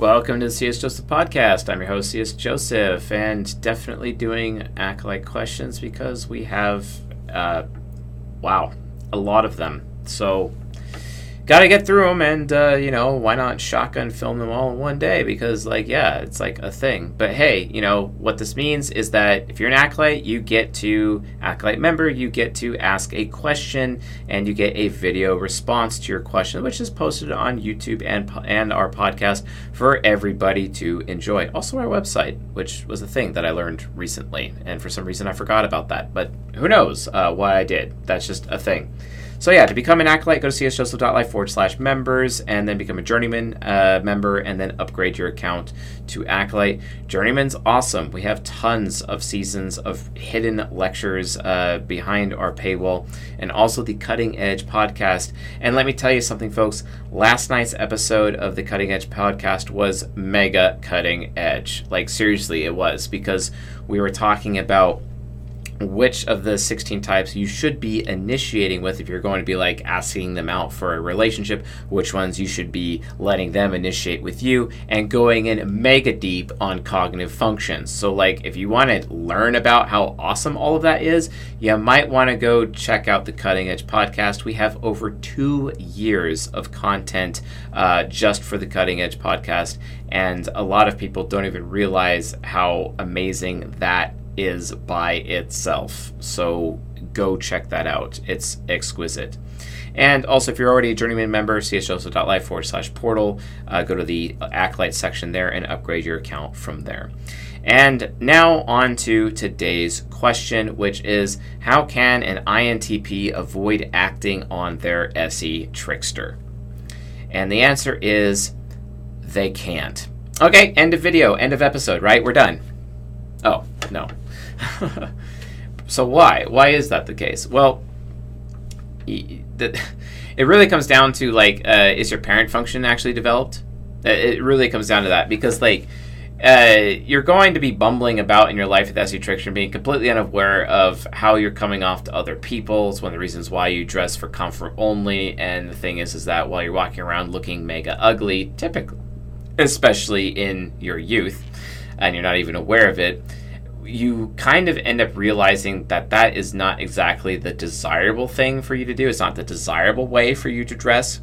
Welcome to the CS Joseph podcast. I'm your host, CS Joseph, and definitely doing acolyte questions because we have, uh, wow, a lot of them. So got to get through them and uh, you know why not shotgun film them all in one day? Because like yeah it's like a thing. But hey you know what this means is that if you're an acolyte you get to acolyte member you get to ask a question and you get a video response to your question which is posted on youtube and and our podcast for everybody to enjoy. Also our website which was a thing that i learned recently and for some reason i forgot about that but who knows uh, why i did. That's just a thing so yeah, to become an acolyte, go to csjoseph.life forward slash members, and then become a journeyman uh, member, and then upgrade your account to acolyte. Journeyman's awesome. We have tons of seasons of hidden lectures uh, behind our paywall, and also the Cutting Edge podcast. And let me tell you something, folks. Last night's episode of the Cutting Edge podcast was mega cutting edge. Like seriously, it was because we were talking about which of the 16 types you should be initiating with if you're going to be like asking them out for a relationship, which ones you should be letting them initiate with you, and going in mega deep on cognitive functions. So, like, if you want to learn about how awesome all of that is, you might want to go check out the Cutting Edge podcast. We have over two years of content uh, just for the Cutting Edge podcast, and a lot of people don't even realize how amazing that is by itself. So go check that out. It's exquisite. And also, if you're already a Journeyman member, csjoseph.life forward slash portal, uh, go to the Acolyte section there and upgrade your account from there. And now on to today's question, which is How can an INTP avoid acting on their SE trickster? And the answer is they can't. Okay, end of video, end of episode, right? We're done. Oh, no. so why? Why is that the case? Well, it really comes down to like, uh, is your parent function actually developed? It really comes down to that because like. Uh, you're going to be bumbling about in your life with SE Trickster, being completely unaware of how you're coming off to other people. It's one of the reasons why you dress for comfort only. And the thing is, is that while you're walking around looking mega ugly, typically, especially in your youth, and you're not even aware of it, you kind of end up realizing that that is not exactly the desirable thing for you to do. It's not the desirable way for you to dress.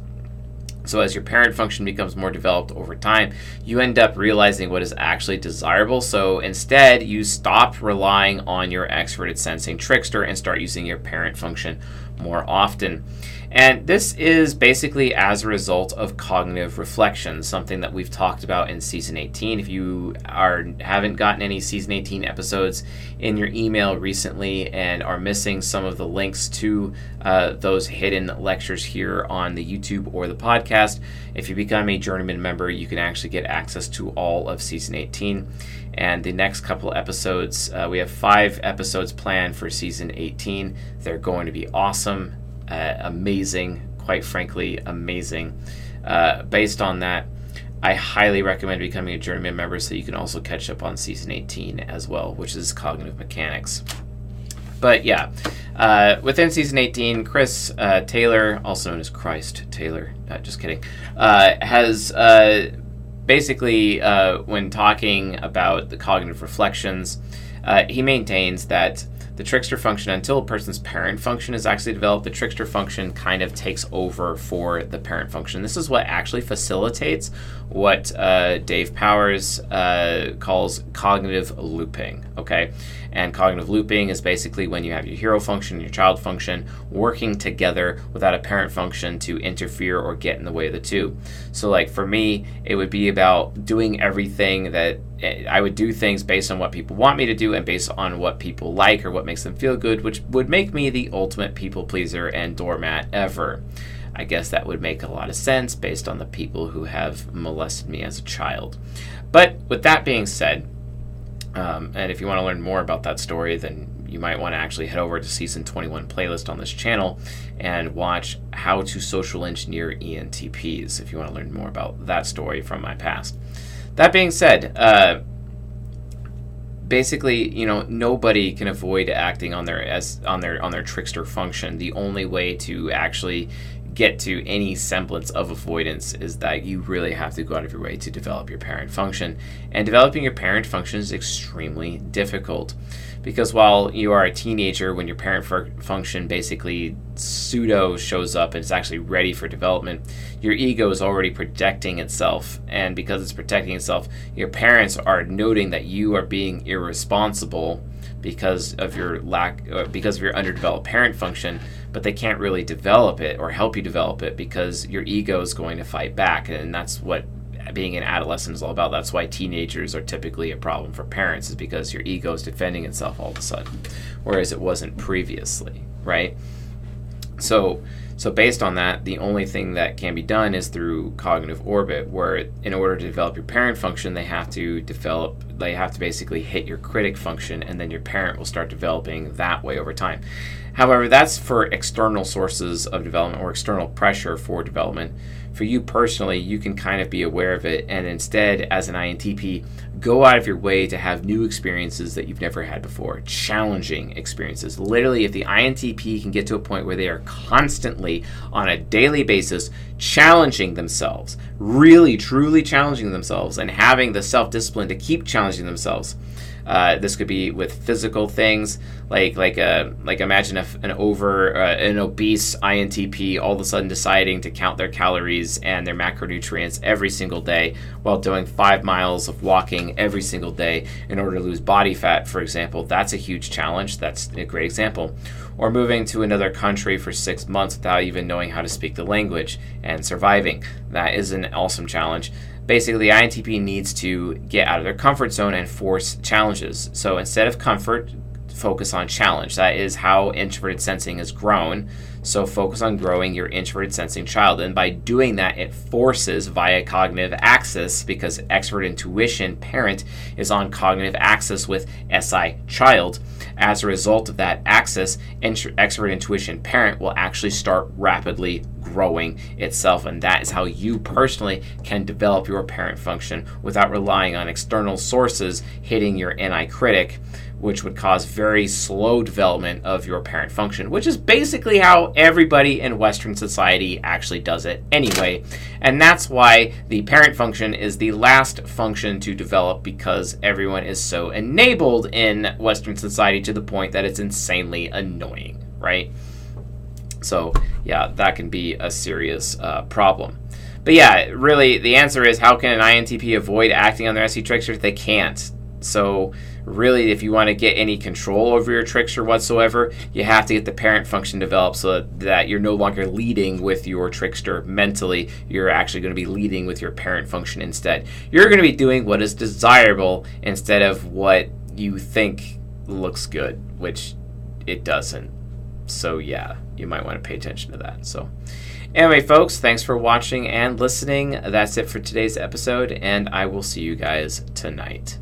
So, as your parent function becomes more developed over time, you end up realizing what is actually desirable. So, instead, you stop relying on your extroverted sensing trickster and start using your parent function more often. And this is basically as a result of cognitive reflection, something that we've talked about in season 18. If you are haven't gotten any season 18 episodes in your email recently and are missing some of the links to uh, those hidden lectures here on the YouTube or the podcast, if you become a Journeyman member, you can actually get access to all of season 18 and the next couple episodes uh, we have five episodes planned for season 18 they're going to be awesome uh, amazing, quite frankly, amazing. Uh, based on that, I highly recommend becoming a Journeyman member so you can also catch up on season 18 as well, which is cognitive mechanics. But yeah, uh, within season 18, Chris uh, Taylor, also known as Christ Taylor, uh, just kidding, uh, has uh, basically, uh, when talking about the cognitive reflections, he maintains that the trickster function until a person's parent function is actually developed the trickster function kind of takes over for the parent function. This is what actually facilitates what dave powers calls cognitive looping okay and cognitive looping is basically when you have your hero function and your child function working together without a parent function to interfere or get in the way of the two. So, like for me, it would be about doing everything that eh, I would do things based on what people want me to do and based on what people like or what makes them feel good, which would make me the ultimate people pleaser and doormat ever. I guess that would make a lot of sense based on the people who have molested me as a child. But with that being said, um, and if you want to learn more about that story, then you might want to actually head over to season 21 playlist on this channel and watch how to social engineer ENTPs if you want to learn more about that story from my past. That being said, uh, basically, you know, nobody can avoid acting on their as on their on their trickster function. The only way to actually get to any semblance of avoidance is that you really have to go out of your way to develop your parent function. And developing your parent function is extremely difficult because while you are a teenager, when your parent function basically pseudo shows up and it's actually ready for development, your ego is already protecting itself. And because it's protecting itself, your parents are noting that you are being irresponsible because of your lack, because of your underdeveloped parent function, but they can't really develop it or help you develop it because your ego is going to fight back. And that's what being an adolescent is all about. That's why teenagers are typically a problem for parents, is because your ego is defending itself all of a sudden, whereas it wasn't previously, right? So, so based on that, the only thing that can be done is through cognitive orbit, where in order to develop your parent function, they have to develop, they have to basically hit your critic function, and then your parent will start developing that way over time. However, that's for external sources of development or external pressure for development for you personally, you can kind of be aware of it and instead, as an INTP, go out of your way to have new experiences that you've never had before, challenging experiences. Literally, if the INTP can get to a point where they are constantly, on a daily basis, challenging themselves, really, truly challenging themselves, and having the self discipline to keep challenging themselves uh, this could be with physical things, like like a uh, like imagine if an over uh, an obese INTP all of a sudden deciding to count their calories and their macronutrients every single day while doing five miles of walking every single day in order to lose body fat, for example. That's a huge challenge. That's a great example. Or moving to another country for six months without even knowing how to speak the language and surviving. That is an awesome challenge basically the INTP needs to get out of their comfort zone and force challenges. So instead of comfort, focus on challenge. That is how introverted sensing is grown. So focus on growing your introverted sensing child. And by doing that, it forces via cognitive axis because extrovert intuition parent is on cognitive axis with SI child. As a result of that axis, extrovert intuition parent will actually start rapidly growing itself. And that is how you personally can develop your parent function without relying on external sources hitting your NI critic, which would cause very slow development of your parent function, which is basically how everybody in Western society actually does it anyway. And that's why the parent function is the last function to develop because everyone is so enabled in Western society to the point that it's insanely annoying, right? So, yeah, that can be a serious uh, problem. But yeah, really, the answer is how can an INTP avoid acting on their SE tricksters? They can't. So, really, if you want to get any control over your trickster whatsoever, you have to get the parent function developed so that you're no longer leading with your trickster mentally. You're actually going to be leading with your parent function instead. You're going to be doing what is desirable instead of what you think looks good, which it doesn't. So, yeah you might want to pay attention to that. So, anyway, folks, thanks for watching and listening. That's it for today's episode, and I will see you guys tonight.